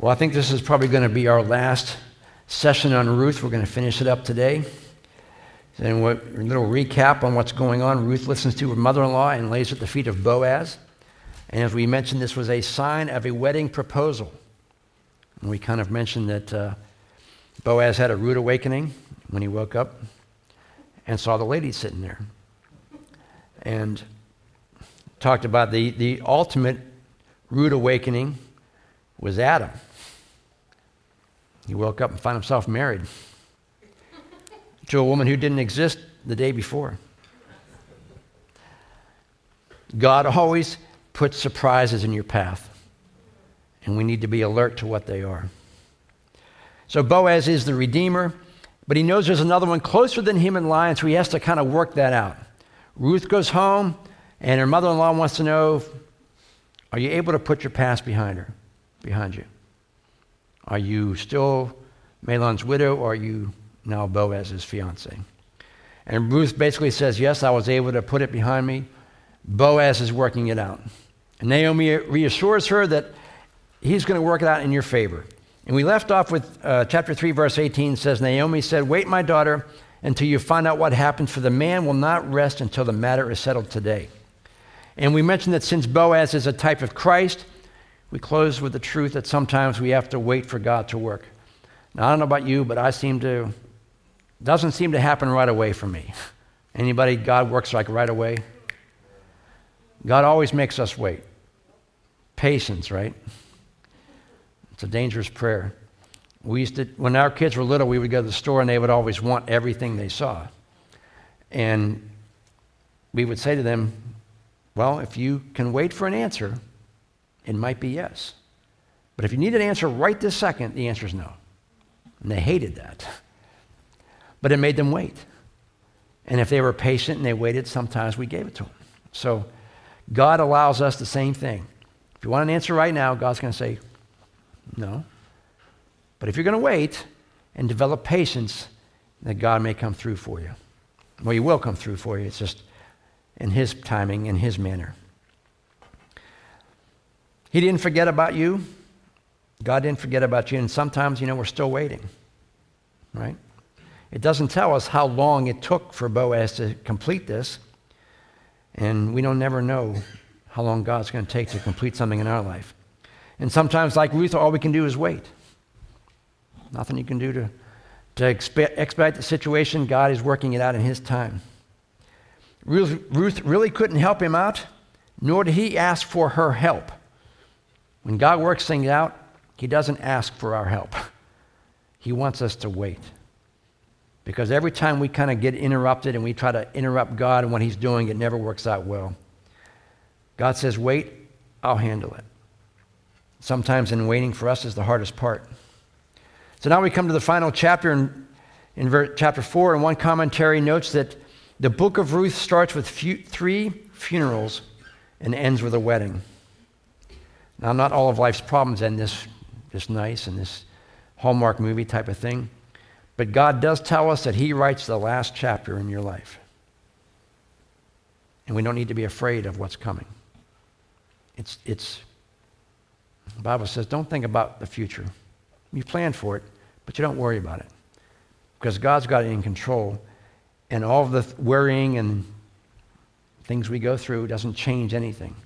Well, I think this is probably going to be our last session on Ruth. We're going to finish it up today. And what, a little recap on what's going on. Ruth listens to her mother in law and lays at the feet of Boaz. And as we mentioned, this was a sign of a wedding proposal. And we kind of mentioned that uh, Boaz had a rude awakening when he woke up and saw the lady sitting there. And talked about the, the ultimate rude awakening was Adam. He woke up and found himself married to a woman who didn't exist the day before. God always puts surprises in your path, and we need to be alert to what they are. So Boaz is the Redeemer, but he knows there's another one closer than him in line, so he has to kind of work that out. Ruth goes home, and her mother in law wants to know Are you able to put your past behind her, behind you? Are you still Mahlon's widow, or are you now Boaz's fiance? And Ruth basically says, Yes, I was able to put it behind me. Boaz is working it out. And Naomi reassures her that he's going to work it out in your favor. And we left off with uh, chapter 3, verse 18 says, Naomi said, Wait, my daughter, until you find out what happens, for the man will not rest until the matter is settled today. And we mentioned that since Boaz is a type of Christ, we close with the truth that sometimes we have to wait for God to work. Now, I don't know about you, but I seem to, doesn't seem to happen right away for me. Anybody, God works like right away? God always makes us wait. Patience, right? It's a dangerous prayer. We used to, when our kids were little, we would go to the store and they would always want everything they saw. And we would say to them, Well, if you can wait for an answer, it might be yes. But if you need an answer right this second, the answer is no. And they hated that. But it made them wait. And if they were patient and they waited, sometimes we gave it to them. So God allows us the same thing. If you want an answer right now, God's going to say, no. But if you're going to wait and develop patience, that God may come through for you. Well, He will come through for you. It's just in His timing, in His manner. He didn't forget about you. God didn't forget about you. And sometimes, you know, we're still waiting, right? It doesn't tell us how long it took for Boaz to complete this. And we don't never know how long God's going to take to complete something in our life. And sometimes, like Ruth, all we can do is wait. Nothing you can do to, to expedite the situation. God is working it out in His time. Ruth, Ruth really couldn't help him out, nor did he ask for her help. When God works things out, He doesn't ask for our help. He wants us to wait. Because every time we kind of get interrupted and we try to interrupt God and what He's doing, it never works out well. God says, Wait, I'll handle it. Sometimes in waiting for us is the hardest part. So now we come to the final chapter in, in ver- chapter 4, and one commentary notes that the book of Ruth starts with fu- three funerals and ends with a wedding. Now, not all of life's problems end this, this nice and this Hallmark movie type of thing, but God does tell us that He writes the last chapter in your life. And we don't need to be afraid of what's coming. It's, it's, the Bible says, don't think about the future. You plan for it, but you don't worry about it. Because God's got it in control. And all of the worrying and things we go through doesn't change anything.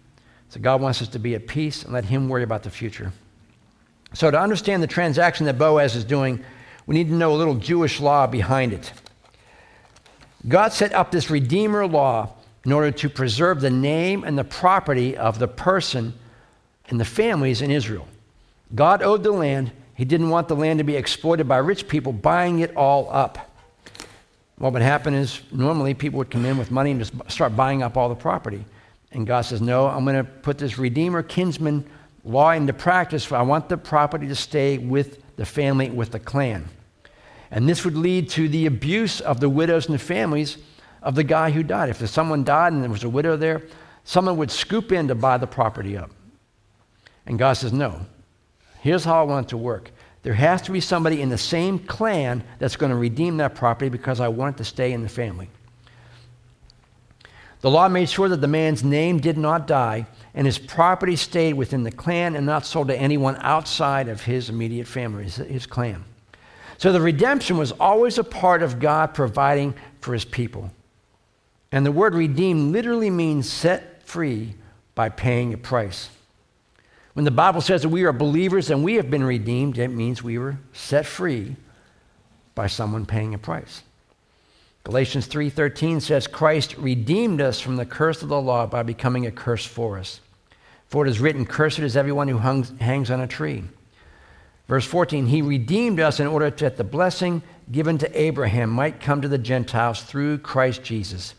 So God wants us to be at peace and let Him worry about the future. So, to understand the transaction that Boaz is doing, we need to know a little Jewish law behind it. God set up this Redeemer law in order to preserve the name and the property of the person and the families in Israel. God owed the land. He didn't want the land to be exploited by rich people buying it all up. What would happen is normally people would come in with money and just start buying up all the property. And God says, No, I'm going to put this Redeemer kinsman law into practice. I want the property to stay with the family, with the clan. And this would lead to the abuse of the widows and the families of the guy who died. If someone died and there was a widow there, someone would scoop in to buy the property up. And God says, No, here's how I want it to work. There has to be somebody in the same clan that's going to redeem that property because I want it to stay in the family. The law made sure that the man's name did not die and his property stayed within the clan and not sold to anyone outside of his immediate family, his, his clan. So the redemption was always a part of God providing for his people. And the word redeem literally means set free by paying a price. When the Bible says that we are believers and we have been redeemed, it means we were set free by someone paying a price. Galatians 3:13 says Christ redeemed us from the curse of the law by becoming a curse for us. For it is written, cursed is everyone who hangs on a tree. Verse 14, he redeemed us in order that the blessing given to Abraham might come to the Gentiles through Christ Jesus,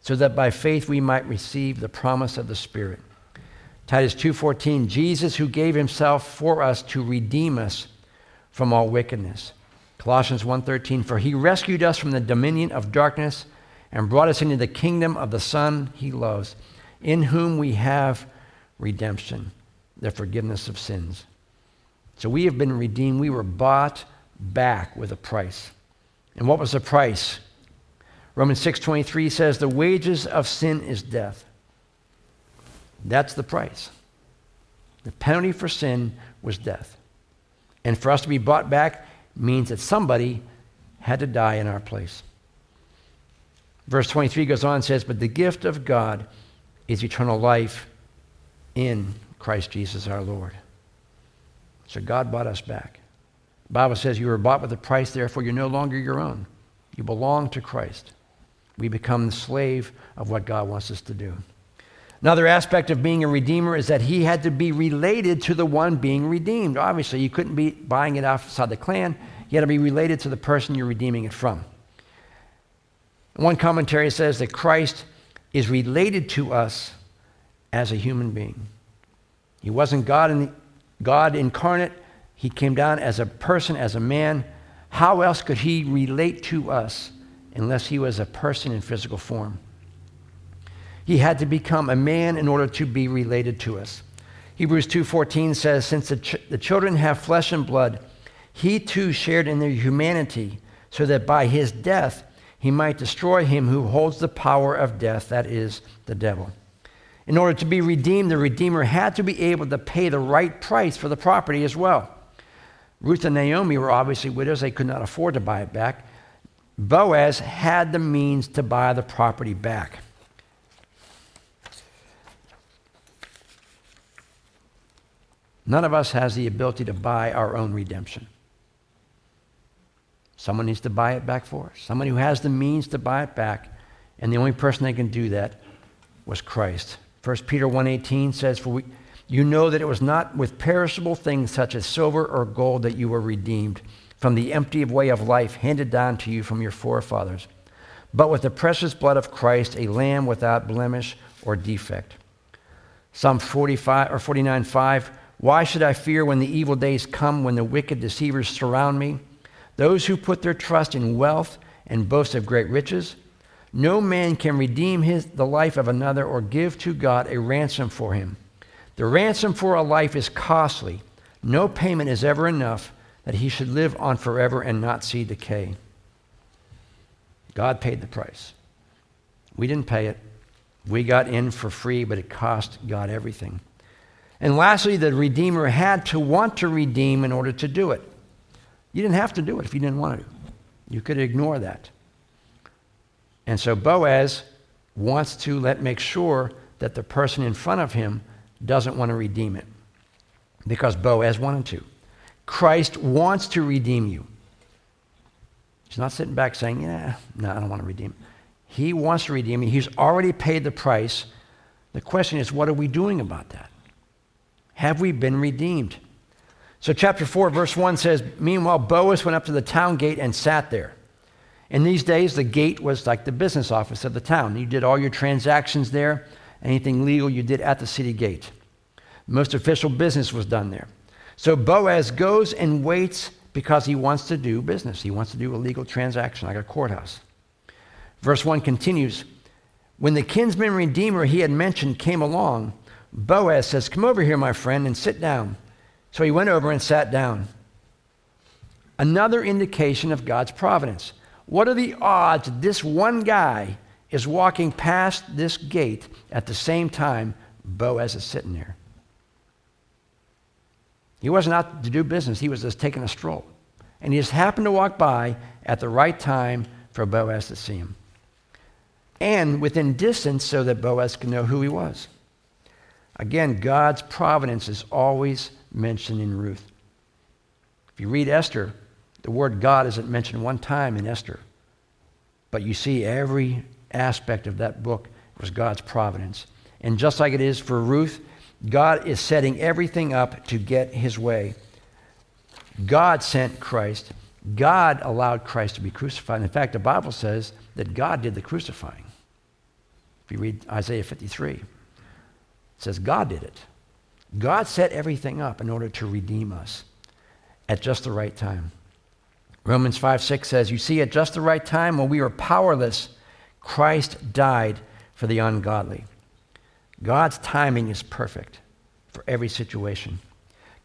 so that by faith we might receive the promise of the Spirit. Titus 2:14 Jesus who gave himself for us to redeem us from all wickedness. Colossians 1:13 For he rescued us from the dominion of darkness and brought us into the kingdom of the Son he loves, in whom we have redemption, the forgiveness of sins. So we have been redeemed. We were bought back with a price. And what was the price? Romans 6:23 says the wages of sin is death. That's the price. The penalty for sin was death. And for us to be bought back, means that somebody had to die in our place. Verse 23 goes on and says, But the gift of God is eternal life in Christ Jesus our Lord. So God bought us back. The Bible says you were bought with a price, therefore you're no longer your own. You belong to Christ. We become the slave of what God wants us to do. Another aspect of being a redeemer is that he had to be related to the one being redeemed. Obviously, you couldn't be buying it outside the clan. You had to be related to the person you're redeeming it from. One commentary says that Christ is related to us as a human being. He wasn't God, in, God incarnate. He came down as a person, as a man. How else could he relate to us unless he was a person in physical form? He had to become a man in order to be related to us. Hebrews 2:14 says since the, ch- the children have flesh and blood, he too shared in their humanity so that by his death he might destroy him who holds the power of death, that is the devil. In order to be redeemed, the Redeemer had to be able to pay the right price for the property as well. Ruth and Naomi were obviously widows, they could not afford to buy it back. Boaz had the means to buy the property back. None of us has the ability to buy our own redemption. Someone needs to buy it back for us. Someone who has the means to buy it back, and the only person that can do that was Christ. 1 Peter 1:18 says, "For we, you know that it was not with perishable things such as silver or gold that you were redeemed from the empty way of life handed down to you from your forefathers, but with the precious blood of Christ, a lamb without blemish or defect." Psalm 45 or 49:5 why should I fear when the evil days come, when the wicked deceivers surround me? Those who put their trust in wealth and boast of great riches, no man can redeem his, the life of another or give to God a ransom for him. The ransom for a life is costly. No payment is ever enough that he should live on forever and not see decay. God paid the price. We didn't pay it. We got in for free, but it cost God everything. And lastly, the Redeemer had to want to redeem in order to do it. You didn't have to do it if you didn't want to. You could ignore that. And so Boaz wants to let make sure that the person in front of him doesn't want to redeem it because Boaz wanted to. Christ wants to redeem you. He's not sitting back saying, Yeah, no, I don't want to redeem. He wants to redeem you. He's already paid the price. The question is, what are we doing about that? Have we been redeemed? So, chapter 4, verse 1 says Meanwhile, Boaz went up to the town gate and sat there. In these days, the gate was like the business office of the town. You did all your transactions there, anything legal you did at the city gate. Most official business was done there. So, Boaz goes and waits because he wants to do business. He wants to do a legal transaction like a courthouse. Verse 1 continues When the kinsman redeemer he had mentioned came along, Boaz says, Come over here, my friend, and sit down. So he went over and sat down. Another indication of God's providence. What are the odds this one guy is walking past this gate at the same time Boaz is sitting there. He wasn't out to do business, he was just taking a stroll. And he just happened to walk by at the right time for Boaz to see him. And within distance so that Boaz could know who he was. Again, God's providence is always mentioned in Ruth. If you read Esther, the word God isn't mentioned one time in Esther. But you see every aspect of that book was God's providence. And just like it is for Ruth, God is setting everything up to get his way. God sent Christ. God allowed Christ to be crucified. In fact, the Bible says that God did the crucifying. If you read Isaiah 53, it says God did it. God set everything up in order to redeem us at just the right time. Romans 5 6 says, You see, at just the right time when we were powerless, Christ died for the ungodly. God's timing is perfect for every situation.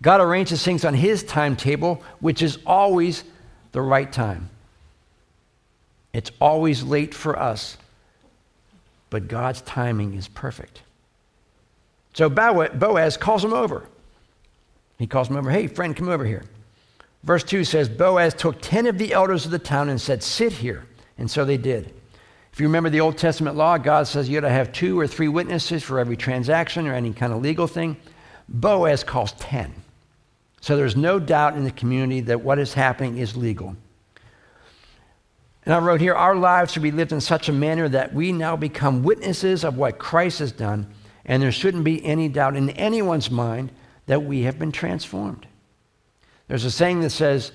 God arranges things on His timetable, which is always the right time. It's always late for us, but God's timing is perfect. So Boaz calls him over. He calls him over, hey, friend, come over here. Verse 2 says Boaz took 10 of the elders of the town and said, Sit here. And so they did. If you remember the Old Testament law, God says you got to have two or three witnesses for every transaction or any kind of legal thing. Boaz calls 10. So there's no doubt in the community that what is happening is legal. And I wrote here, our lives should be lived in such a manner that we now become witnesses of what Christ has done, and there shouldn't be any doubt in anyone's mind that we have been transformed. There's a saying that says,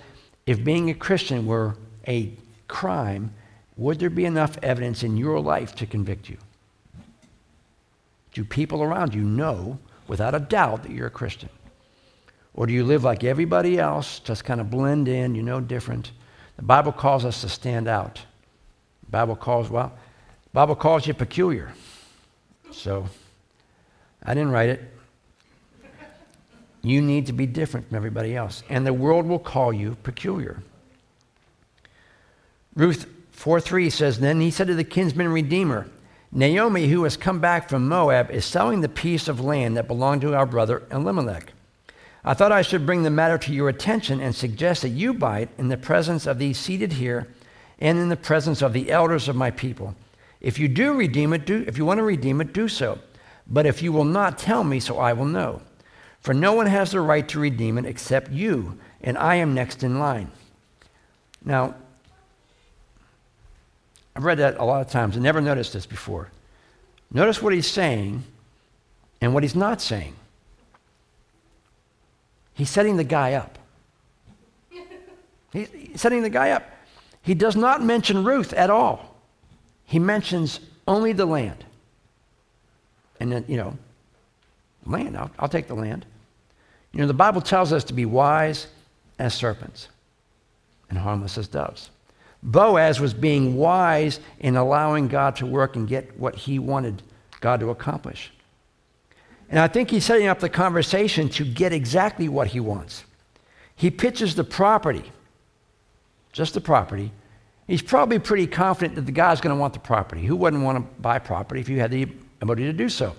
if being a Christian were a crime, would there be enough evidence in your life to convict you? Do people around you know without a doubt that you're a Christian? Or do you live like everybody else, just kind of blend in, you know, different? The Bible calls us to stand out. The Bible calls, well, Bible calls you peculiar. So I didn't write it. You need to be different from everybody else. And the world will call you peculiar. Ruth 4 3 says, Then he said to the kinsman redeemer, Naomi, who has come back from Moab, is selling the piece of land that belonged to our brother Elimelech. I thought I should bring the matter to your attention and suggest that you buy it in the presence of these seated here and in the presence of the elders of my people. If you do redeem it, do, if you want to redeem it, do so. But if you will not tell me, so I will know. For no one has the right to redeem it except you, and I am next in line. Now, I've read that a lot of times and never noticed this before. Notice what he's saying and what he's not saying. He's setting the guy up. He's setting the guy up. He does not mention Ruth at all. He mentions only the land. And then, you know, land, I'll, I'll take the land. You know, the Bible tells us to be wise as serpents and harmless as doves. Boaz was being wise in allowing God to work and get what he wanted God to accomplish. And I think he's setting up the conversation to get exactly what he wants. He pitches the property, just the property. He's probably pretty confident that the guy's going to want the property. Who wouldn't want to buy property if you had the ability to do so?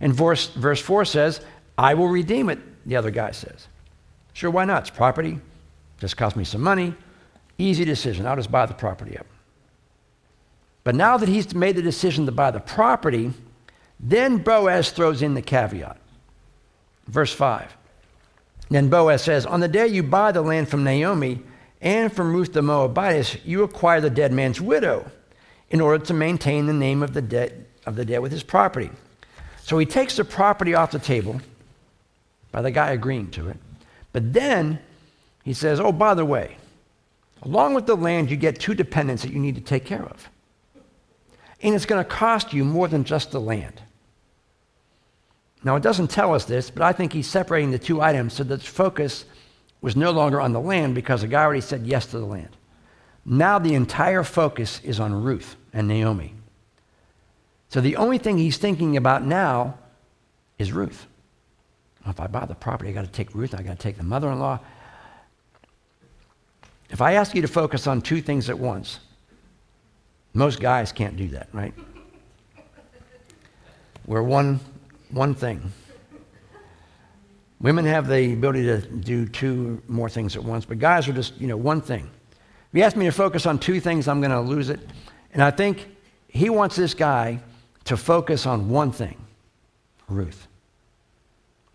And verse, verse 4 says, I will redeem it, the other guy says. Sure, why not? It's property. Just cost me some money. Easy decision. I'll just buy the property up. But now that he's made the decision to buy the property, then Boaz throws in the caveat. Verse 5. Then Boaz says, On the day you buy the land from Naomi and from Ruth the Moabitess, you acquire the dead man's widow in order to maintain the name of the dead, of the dead with his property. So he takes the property off the table by the guy agreeing to it. But then he says, Oh, by the way, along with the land, you get two dependents that you need to take care of. And it's going to cost you more than just the land. Now, it doesn't tell us this, but I think he's separating the two items so that the focus was no longer on the land because the guy already said yes to the land. Now the entire focus is on Ruth and Naomi. So the only thing he's thinking about now is Ruth. Well, if I buy the property, I got to take Ruth, I got to take the mother in law. If I ask you to focus on two things at once, Most guys can't do that, right? We're one, one thing. Women have the ability to do two more things at once, but guys are just, you know, one thing. If you ask me to focus on two things, I'm going to lose it. And I think he wants this guy to focus on one thing Ruth.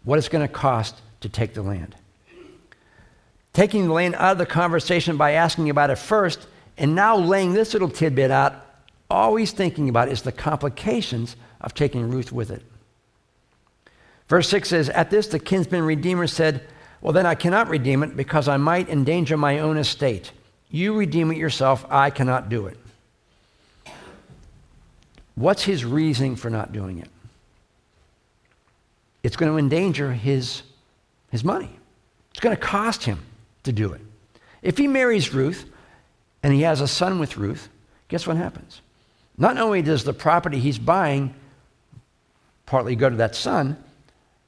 What it's going to cost to take the land. Taking the land out of the conversation by asking about it first, and now laying this little tidbit out, always thinking about is the complications of taking Ruth with it. Verse 6 says, At this the kinsman redeemer said, Well, then I cannot redeem it because I might endanger my own estate. You redeem it yourself, I cannot do it. What's his reasoning for not doing it? It's going to endanger his, his money. It's going to cost him to do it. If he marries Ruth and he has a son with Ruth, guess what happens? Not only does the property he's buying partly go to that son,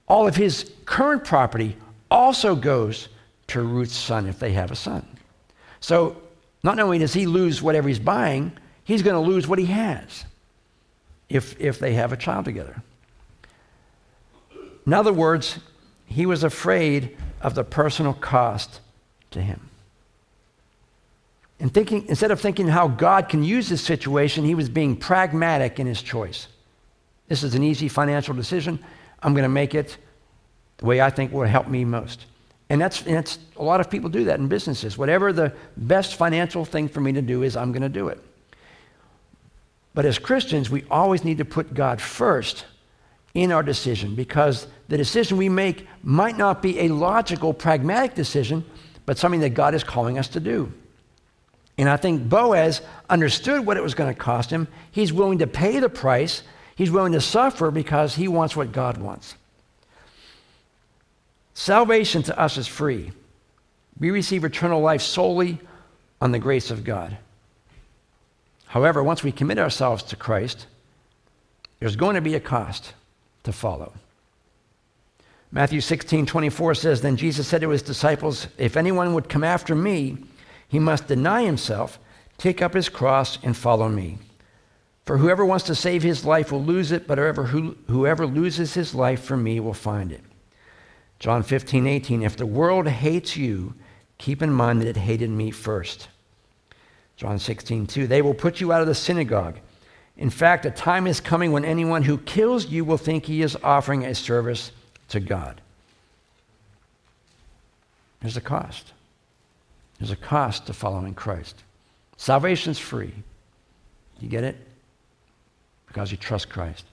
all of his current property also goes to Ruth's son if they have a son. So not only does he lose whatever he's buying, he's going to lose what he has if, if they have a child together. In other words, he was afraid of the personal cost to him. And thinking, instead of thinking how God can use this situation, he was being pragmatic in his choice. This is an easy financial decision. I'm going to make it the way I think will help me most. And that's, and that's a lot of people do that in businesses. Whatever the best financial thing for me to do is, I'm going to do it. But as Christians, we always need to put God first in our decision because the decision we make might not be a logical, pragmatic decision, but something that God is calling us to do. And I think Boaz understood what it was going to cost him. He's willing to pay the price, he's willing to suffer because he wants what God wants. Salvation to us is free. We receive eternal life solely on the grace of God. However, once we commit ourselves to Christ, there's going to be a cost to follow. Matthew 16, 24 says, Then Jesus said to his disciples, If anyone would come after me, he must deny himself, take up his cross, and follow me. For whoever wants to save his life will lose it, but whoever, whoever loses his life for me will find it. John 15, 18, If the world hates you, keep in mind that it hated me first. John 16, 2, They will put you out of the synagogue. In fact, a time is coming when anyone who kills you will think he is offering a service to God. There's a cost. There's a cost to following Christ. Salvation's free. You get it? Because you trust Christ.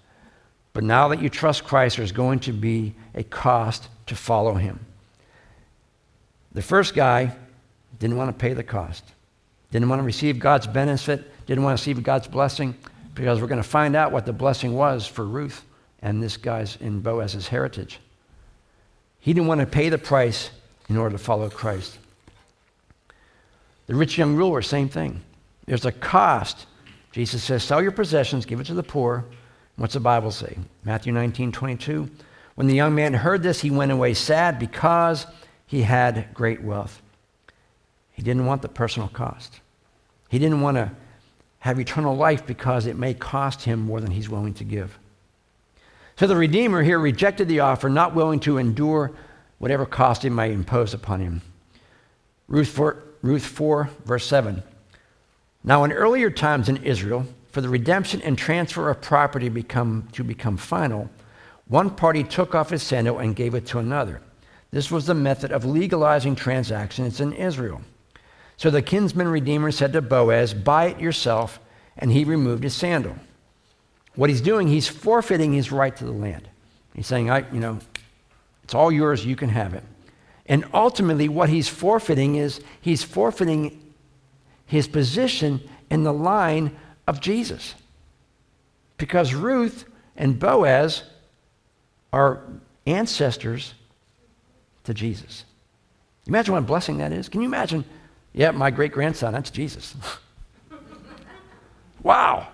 But now that you trust Christ, there's going to be a cost to follow him. The first guy didn't want to pay the cost, didn't want to receive God's benefit, didn't want to receive God's blessing because we're going to find out what the blessing was for Ruth and this guy's in Boaz's heritage. He didn't want to pay the price in order to follow Christ. The rich young ruler, same thing. There's a cost. Jesus says, Sell your possessions, give it to the poor. What's the Bible say? Matthew 19, 22. When the young man heard this, he went away sad because he had great wealth. He didn't want the personal cost. He didn't want to have eternal life because it may cost him more than he's willing to give. So the Redeemer here rejected the offer, not willing to endure whatever cost it might impose upon him. Ruth 4, Ruth 4, verse 7. Now, in earlier times in Israel, for the redemption and transfer of property become, to become final, one party took off his sandal and gave it to another. This was the method of legalizing transactions in Israel. So the kinsman redeemer said to Boaz, Buy it yourself, and he removed his sandal. What he's doing, he's forfeiting his right to the land. He's saying, I, you know, it's all yours, you can have it. And ultimately, what he's forfeiting is he's forfeiting his position in the line of Jesus. Because Ruth and Boaz are ancestors to Jesus. Imagine what a blessing that is. Can you imagine yeah, my great grandson, that's Jesus. wow.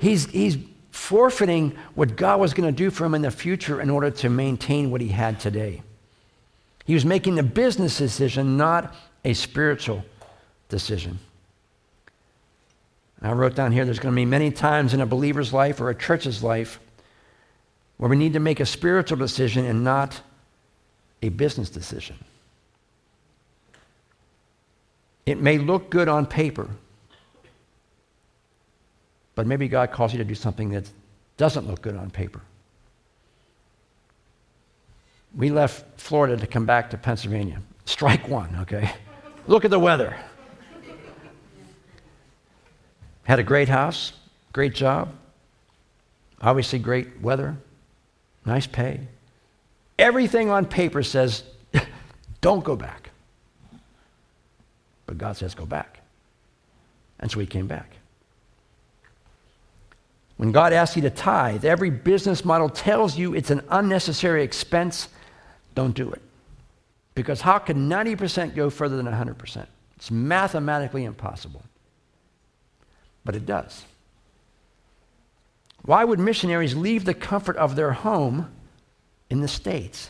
He's, he's forfeiting what God was going to do for him in the future in order to maintain what he had today. He was making a business decision, not a spiritual decision. I wrote down here there's going to be many times in a believer's life or a church's life where we need to make a spiritual decision and not a business decision. It may look good on paper, but maybe God calls you to do something that doesn't look good on paper. We left Florida to come back to Pennsylvania. Strike one, okay? Look at the weather. Had a great house, great job, obviously great weather, nice pay. Everything on paper says, don't go back. But God says, go back. And so he came back. When God asks you to tithe, every business model tells you it's an unnecessary expense. Don't do it. Because how can 90% go further than 100%? It's mathematically impossible. But it does. Why would missionaries leave the comfort of their home in the States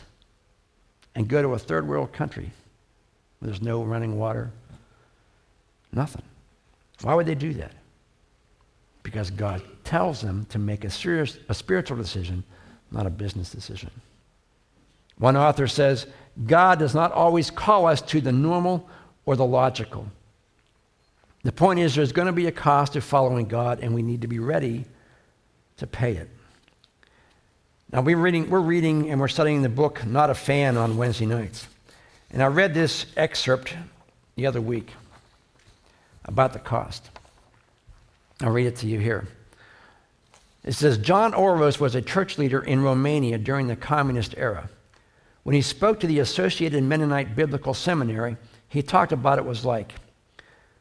and go to a third world country where there's no running water? Nothing. Why would they do that? Because God tells them to make a, serious, a spiritual decision, not a business decision. One author says, God does not always call us to the normal or the logical. The point is, there's going to be a cost of following God, and we need to be ready to pay it. Now, we're reading, we're reading and we're studying the book Not a Fan on Wednesday nights. And I read this excerpt the other week about the cost. I'll read it to you here. It says John Orvos was a church leader in Romania during the communist era. When he spoke to the Associated Mennonite Biblical Seminary, he talked about it was like.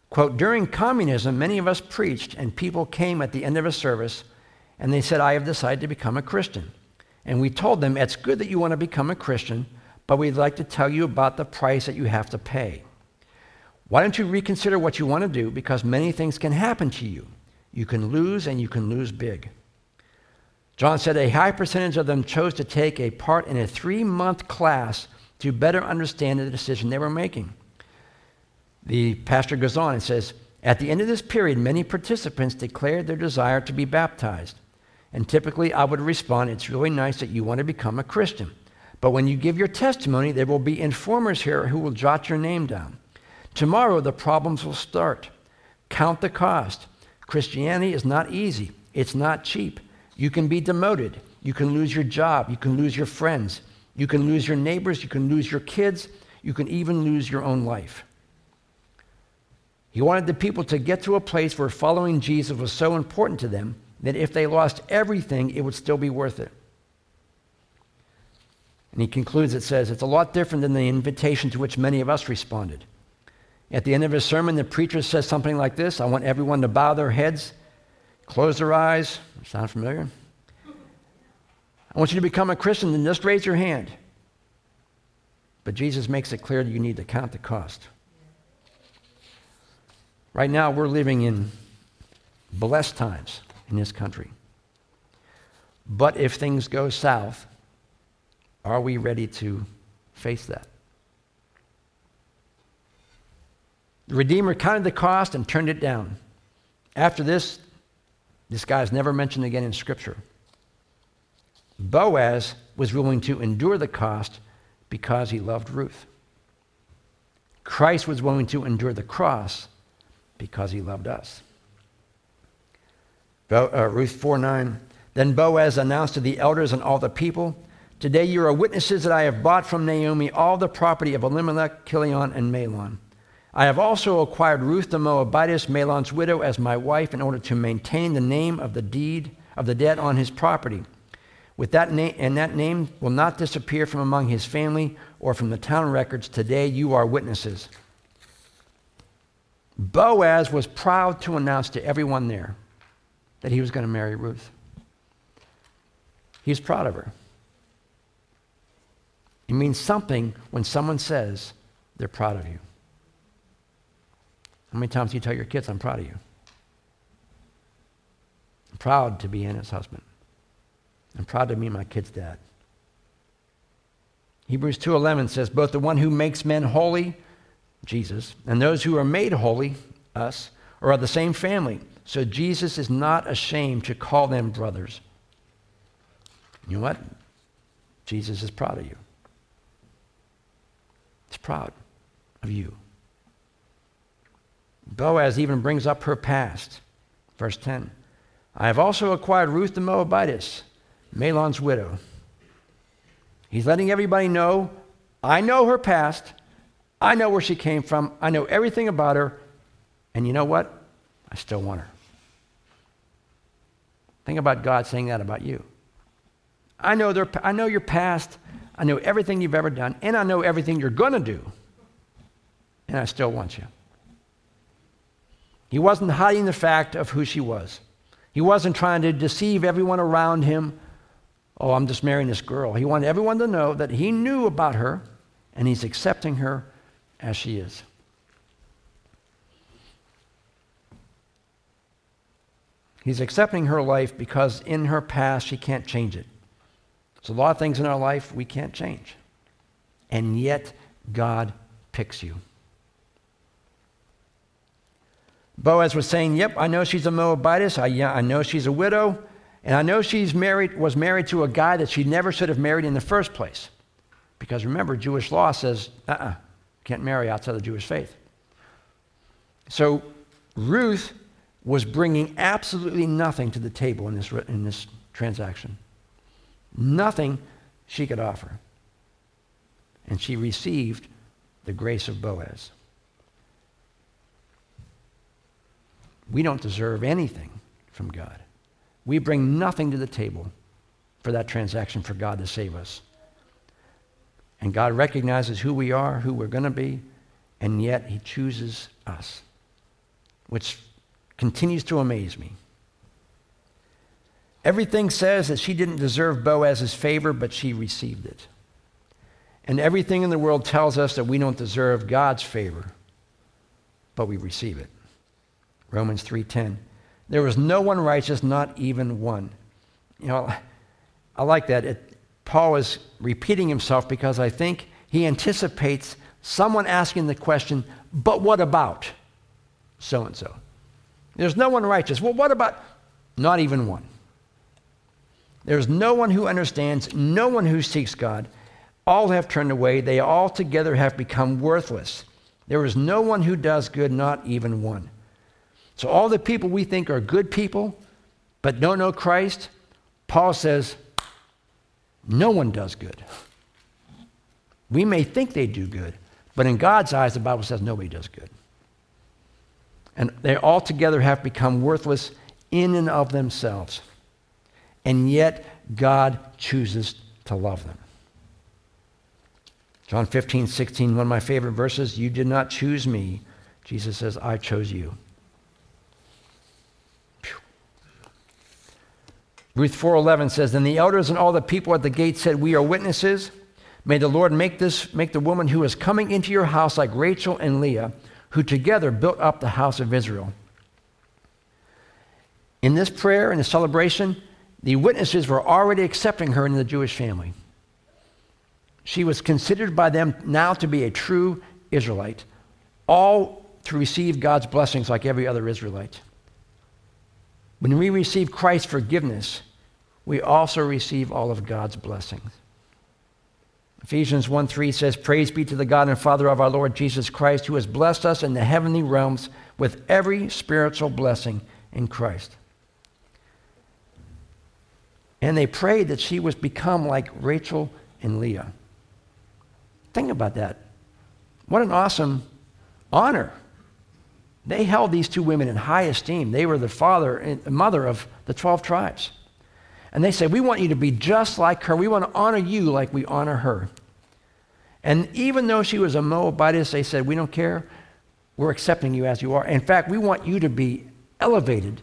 Quote, during communism, many of us preached, and people came at the end of a service and they said, I have decided to become a Christian. And we told them, it's good that you want to become a Christian, but we'd like to tell you about the price that you have to pay. Why don't you reconsider what you want to do? Because many things can happen to you. You can lose, and you can lose big. John said a high percentage of them chose to take a part in a three month class to better understand the decision they were making. The pastor goes on and says, At the end of this period, many participants declared their desire to be baptized. And typically, I would respond, It's really nice that you want to become a Christian. But when you give your testimony, there will be informers here who will jot your name down. Tomorrow, the problems will start. Count the cost. Christianity is not easy, it's not cheap. You can be demoted. You can lose your job. You can lose your friends. You can lose your neighbors. You can lose your kids. You can even lose your own life. He wanted the people to get to a place where following Jesus was so important to them that if they lost everything, it would still be worth it. And he concludes, it says, it's a lot different than the invitation to which many of us responded. At the end of his sermon, the preacher says something like this I want everyone to bow their heads, close their eyes. Sound familiar? I want you to become a Christian, then just raise your hand. But Jesus makes it clear that you need to count the cost. Right now, we're living in blessed times in this country. But if things go south, are we ready to face that? The Redeemer counted the cost and turned it down. After this, this guy is never mentioned again in Scripture. Boaz was willing to endure the cost because he loved Ruth. Christ was willing to endure the cross because he loved us. Bo, uh, Ruth 4 9. Then Boaz announced to the elders and all the people, Today you are witnesses that I have bought from Naomi all the property of Elimelech, Kilion, and Mahlon. I have also acquired Ruth the Moabitess, Mahlon's widow, as my wife in order to maintain the name of the deed of the dead on his property. With that name, and that name will not disappear from among his family or from the town records. Today you are witnesses. Boaz was proud to announce to everyone there that he was going to marry Ruth. He's proud of her. It means something when someone says they're proud of you. How many times do you tell your kids, I'm proud of you? I'm proud to be Anna's husband. I'm proud to be my kid's dad. Hebrews 2:11 says both the one who makes men holy, Jesus, and those who are made holy, us, are of the same family. So Jesus is not ashamed to call them brothers. You know what? Jesus is proud of you. He's proud of you. Boaz even brings up her past. Verse 10 I have also acquired Ruth the Moabitess, Mahlon's widow. He's letting everybody know I know her past. I know where she came from. I know everything about her. And you know what? I still want her. Think about God saying that about you. I know, their, I know your past. I know everything you've ever done. And I know everything you're going to do. And I still want you. He wasn't hiding the fact of who she was. He wasn't trying to deceive everyone around him. Oh, I'm just marrying this girl. He wanted everyone to know that he knew about her and he's accepting her as she is. He's accepting her life because in her past she can't change it. There's a lot of things in our life we can't change. And yet God picks you. Boaz was saying, Yep, I know she's a Moabitess. I, yeah, I know she's a widow. And I know she's married, was married to a guy that she never should have married in the first place. Because remember, Jewish law says, uh uh-uh, uh, can't marry outside the Jewish faith. So Ruth was bringing absolutely nothing to the table in this, in this transaction. Nothing she could offer. And she received the grace of Boaz. We don't deserve anything from God. We bring nothing to the table for that transaction for God to save us. And God recognizes who we are, who we're going to be, and yet He chooses us, which continues to amaze me. Everything says that she didn't deserve Boaz's favor, but she received it. And everything in the world tells us that we don't deserve God's favor, but we receive it. Romans 3:10. There was no one righteous, not even one. You know, I like that. It, Paul is repeating himself because I think he anticipates someone asking the question, but what about so and so? There's no one righteous. Well, what about not even one? There's no one who understands, no one who seeks God. All have turned away. They all together have become worthless. There is no one who does good, not even one. So, all the people we think are good people, but don't know Christ, Paul says, no one does good. We may think they do good, but in God's eyes, the Bible says nobody does good. And they altogether have become worthless in and of themselves. And yet, God chooses to love them. John 15, 16, one of my favorite verses. You did not choose me. Jesus says, I chose you. Ruth 4:11 says, "Then the elders and all the people at the gate said, "We are witnesses. May the Lord make this make the woman who is coming into your house like Rachel and Leah, who together built up the house of Israel." In this prayer and the celebration, the witnesses were already accepting her into the Jewish family. She was considered by them now to be a true Israelite, all to receive God's blessings like every other Israelite. When we receive Christ's forgiveness, we also receive all of God's blessings. Ephesians 1 3 says, Praise be to the God and Father of our Lord Jesus Christ, who has blessed us in the heavenly realms with every spiritual blessing in Christ. And they prayed that she was become like Rachel and Leah. Think about that. What an awesome honor. They held these two women in high esteem. They were the father and mother of the 12 tribes. And they said, We want you to be just like her. We want to honor you like we honor her. And even though she was a Moabitess, they said, We don't care. We're accepting you as you are. In fact, we want you to be elevated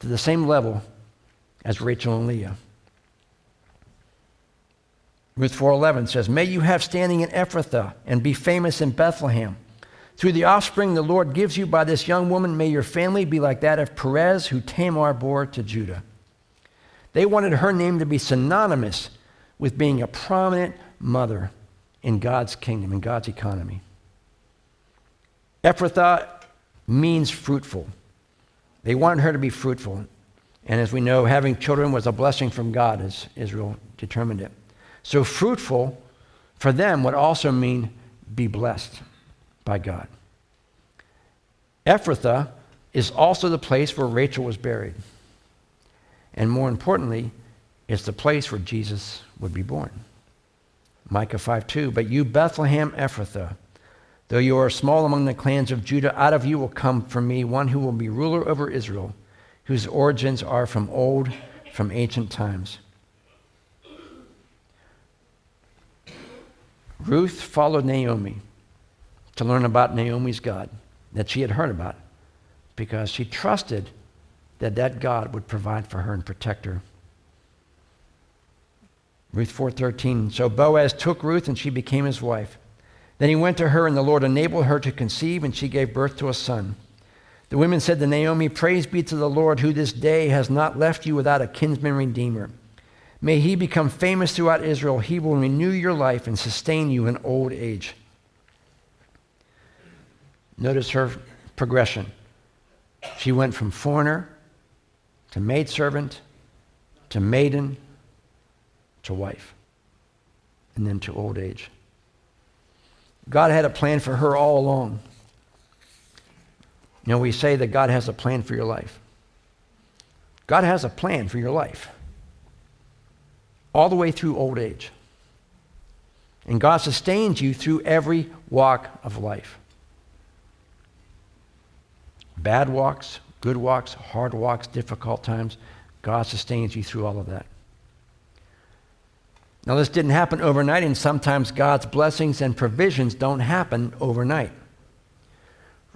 to the same level as Rachel and Leah. Ruth 4:11 says, "May you have standing in Ephrathah and be famous in Bethlehem." Through the offspring the Lord gives you by this young woman, may your family be like that of Perez, who Tamar bore to Judah. They wanted her name to be synonymous with being a prominent mother in God's kingdom, in God's economy. Ephrathah means fruitful. They wanted her to be fruitful. And as we know, having children was a blessing from God as Israel determined it. So fruitful for them would also mean be blessed by God. Ephrathah is also the place where Rachel was buried. And more importantly, it's the place where Jesus would be born. Micah 5 2. But you, Bethlehem Ephrathah, though you are small among the clans of Judah, out of you will come from me one who will be ruler over Israel, whose origins are from old, from ancient times. Ruth followed Naomi to learn about Naomi's God that she had heard about because she trusted that that God would provide for her and protect her. Ruth 4:13 So Boaz took Ruth and she became his wife. Then he went to her and the Lord enabled her to conceive and she gave birth to a son. The women said to Naomi, Praise be to the Lord who this day has not left you without a kinsman redeemer. May he become famous throughout Israel. He will renew your life and sustain you in old age. Notice her progression. She went from foreigner to maidservant to maiden to wife, and then to old age. God had a plan for her all along. You know, we say that God has a plan for your life. God has a plan for your life all the way through old age. And God sustains you through every walk of life bad walks, good walks, hard walks, difficult times. God sustains you through all of that. Now, this didn't happen overnight, and sometimes God's blessings and provisions don't happen overnight.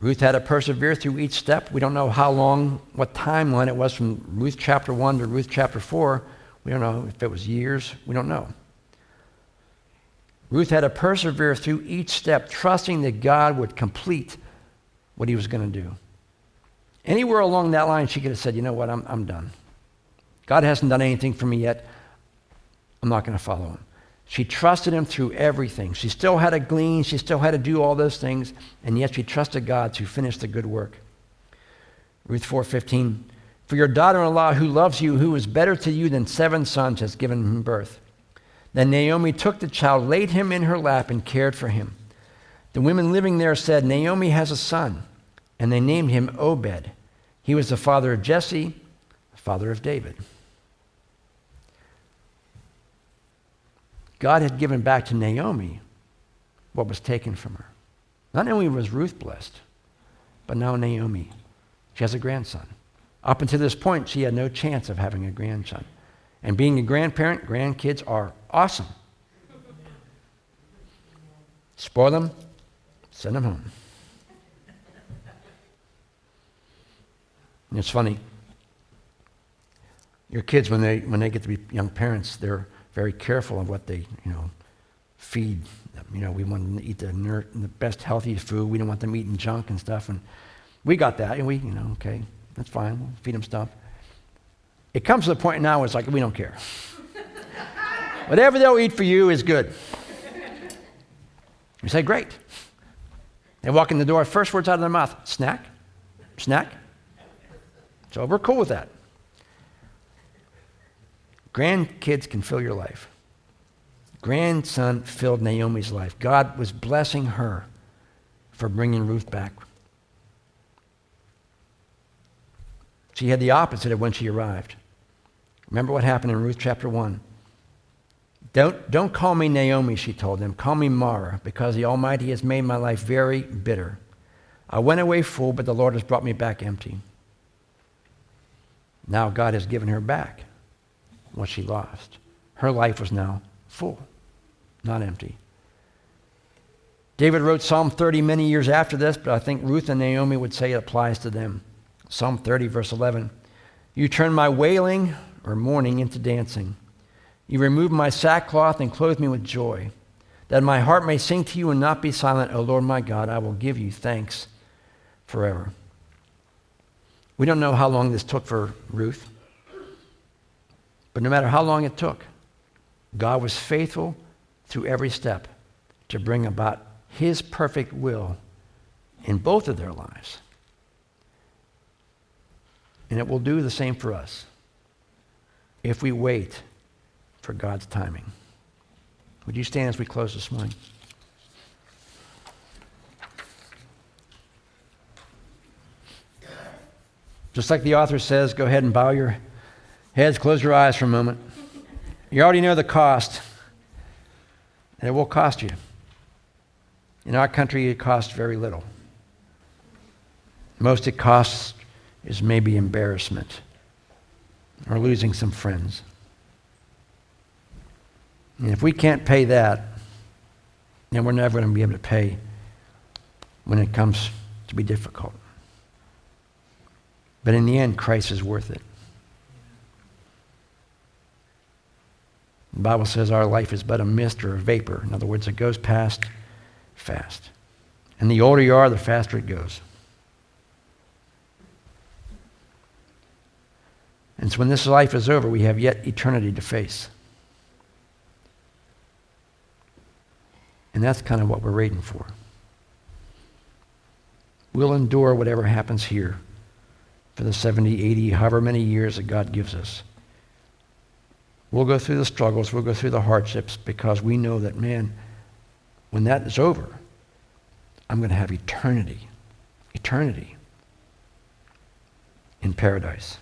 Ruth had to persevere through each step. We don't know how long, what timeline it was from Ruth chapter 1 to Ruth chapter 4. We don't know if it was years. We don't know. Ruth had to persevere through each step, trusting that God would complete what he was going to do. Anywhere along that line, she could have said, You know what? I'm, I'm done. God hasn't done anything for me yet. I'm not going to follow him. She trusted him through everything. She still had to glean, she still had to do all those things, and yet she trusted God to finish the good work. Ruth 4:15 For your daughter-in-law who loves you, who is better to you than seven sons, has given him birth. Then Naomi took the child, laid him in her lap, and cared for him. The women living there said, Naomi has a son, and they named him Obed. He was the father of Jesse, the father of David. God had given back to Naomi what was taken from her. Not only was Ruth blessed, but now Naomi. She has a grandson. Up until this point, she had no chance of having a grandson. And being a grandparent, grandkids are awesome. Spoil them, send them home. It's funny. Your kids, when they, when they get to be young parents, they're very careful of what they, you know, feed them. You know, we want them to eat the, inert, the best, healthiest food. We don't want them eating junk and stuff. And we got that, and we, you know, okay, that's fine. We'll feed them stuff. It comes to the point now where it's like, we don't care. Whatever they'll eat for you is good. You say, great. They walk in the door, first words out of their mouth, snack, snack. So we're cool with that. Grandkids can fill your life. Grandson filled Naomi's life. God was blessing her for bringing Ruth back. She had the opposite of when she arrived. Remember what happened in Ruth chapter 1. Don't, don't call me Naomi, she told them. Call me Mara, because the Almighty has made my life very bitter. I went away full, but the Lord has brought me back empty. Now God has given her back what she lost. Her life was now full, not empty. David wrote Psalm 30 many years after this, but I think Ruth and Naomi would say it applies to them. Psalm 30, verse 11. You turn my wailing or mourning into dancing. You remove my sackcloth and clothe me with joy, that my heart may sing to you and not be silent, O Lord my God. I will give you thanks forever. We don't know how long this took for Ruth. But no matter how long it took, God was faithful through every step to bring about his perfect will in both of their lives. And it will do the same for us if we wait for God's timing. Would you stand as we close this morning? Just like the author says, go ahead and bow your heads, close your eyes for a moment. You already know the cost, and it will cost you. In our country, it costs very little. Most it costs is maybe embarrassment or losing some friends. And if we can't pay that, then we're never going to be able to pay when it comes to be difficult. But in the end, Christ is worth it. The Bible says our life is but a mist or a vapor. In other words, it goes past fast. And the older you are, the faster it goes. And so when this life is over, we have yet eternity to face. And that's kind of what we're waiting for. We'll endure whatever happens here for the 70, 80, however many years that God gives us. We'll go through the struggles, we'll go through the hardships because we know that, man, when that is over, I'm going to have eternity. Eternity in paradise.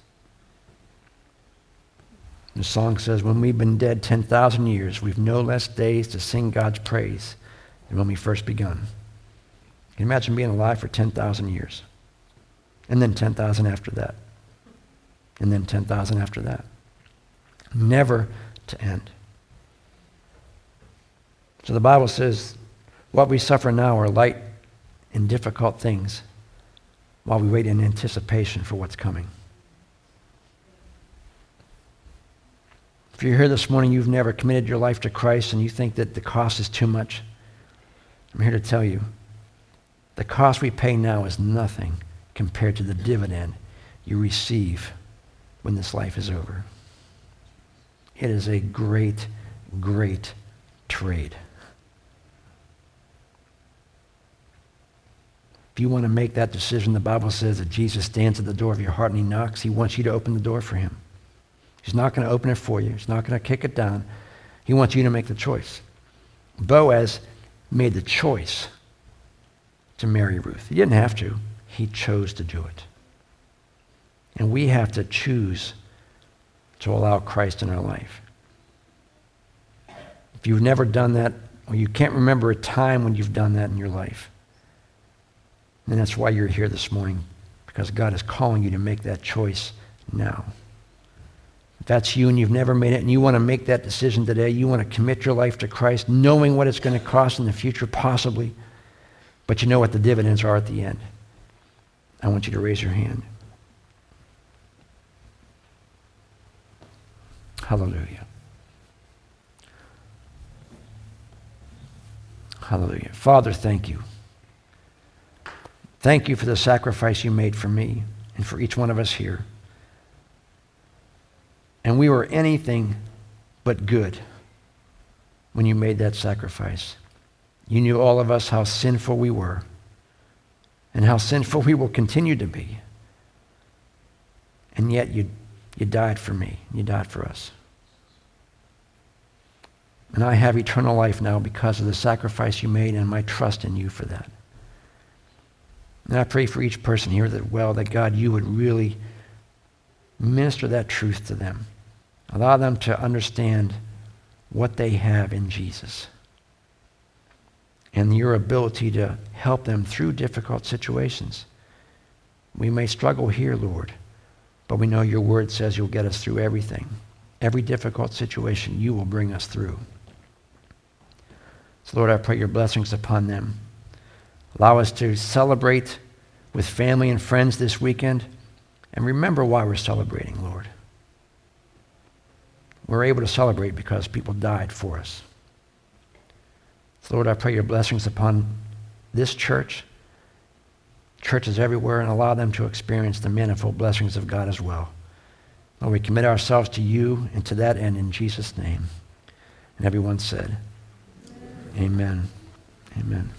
The song says, When we've been dead 10,000 years, we've no less days to sing God's praise than when we first begun. Can you imagine being alive for 10,000 years? And then 10,000 after that. And then 10,000 after that. Never to end. So the Bible says, what we suffer now are light and difficult things while we wait in anticipation for what's coming. If you're here this morning, you've never committed your life to Christ and you think that the cost is too much, I'm here to tell you the cost we pay now is nothing compared to the dividend you receive when this life is over. It is a great, great trade. If you want to make that decision, the Bible says that Jesus stands at the door of your heart and he knocks. He wants you to open the door for him. He's not going to open it for you. He's not going to kick it down. He wants you to make the choice. Boaz made the choice to marry Ruth. He didn't have to. He chose to do it. And we have to choose to allow Christ in our life. If you've never done that, or you can't remember a time when you've done that in your life, then that's why you're here this morning, because God is calling you to make that choice now If that's you and you've never made it and you want to make that decision today, you want to commit your life to Christ, knowing what it's going to cost in the future, possibly, but you know what the dividends are at the end, I want you to raise your hand. Hallelujah. Hallelujah. Father, thank you. Thank you for the sacrifice you made for me and for each one of us here and we were anything but good when you made that sacrifice. You knew all of us how sinful we were and how sinful we will continue to be. And yet you, you died for me. You died for us. And I have eternal life now because of the sacrifice you made and my trust in you for that. And I pray for each person here that, well, that God, you would really minister that truth to them. Allow them to understand what they have in Jesus and your ability to help them through difficult situations. We may struggle here, Lord, but we know your word says you'll get us through everything. Every difficult situation, you will bring us through. So, Lord, I pray your blessings upon them. Allow us to celebrate with family and friends this weekend and remember why we're celebrating, Lord. We're able to celebrate because people died for us. Lord, I pray your blessings upon this church, churches everywhere, and allow them to experience the manifold blessings of God as well. Lord, we commit ourselves to you and to that end in Jesus' name. And everyone said, Amen. Amen. Amen.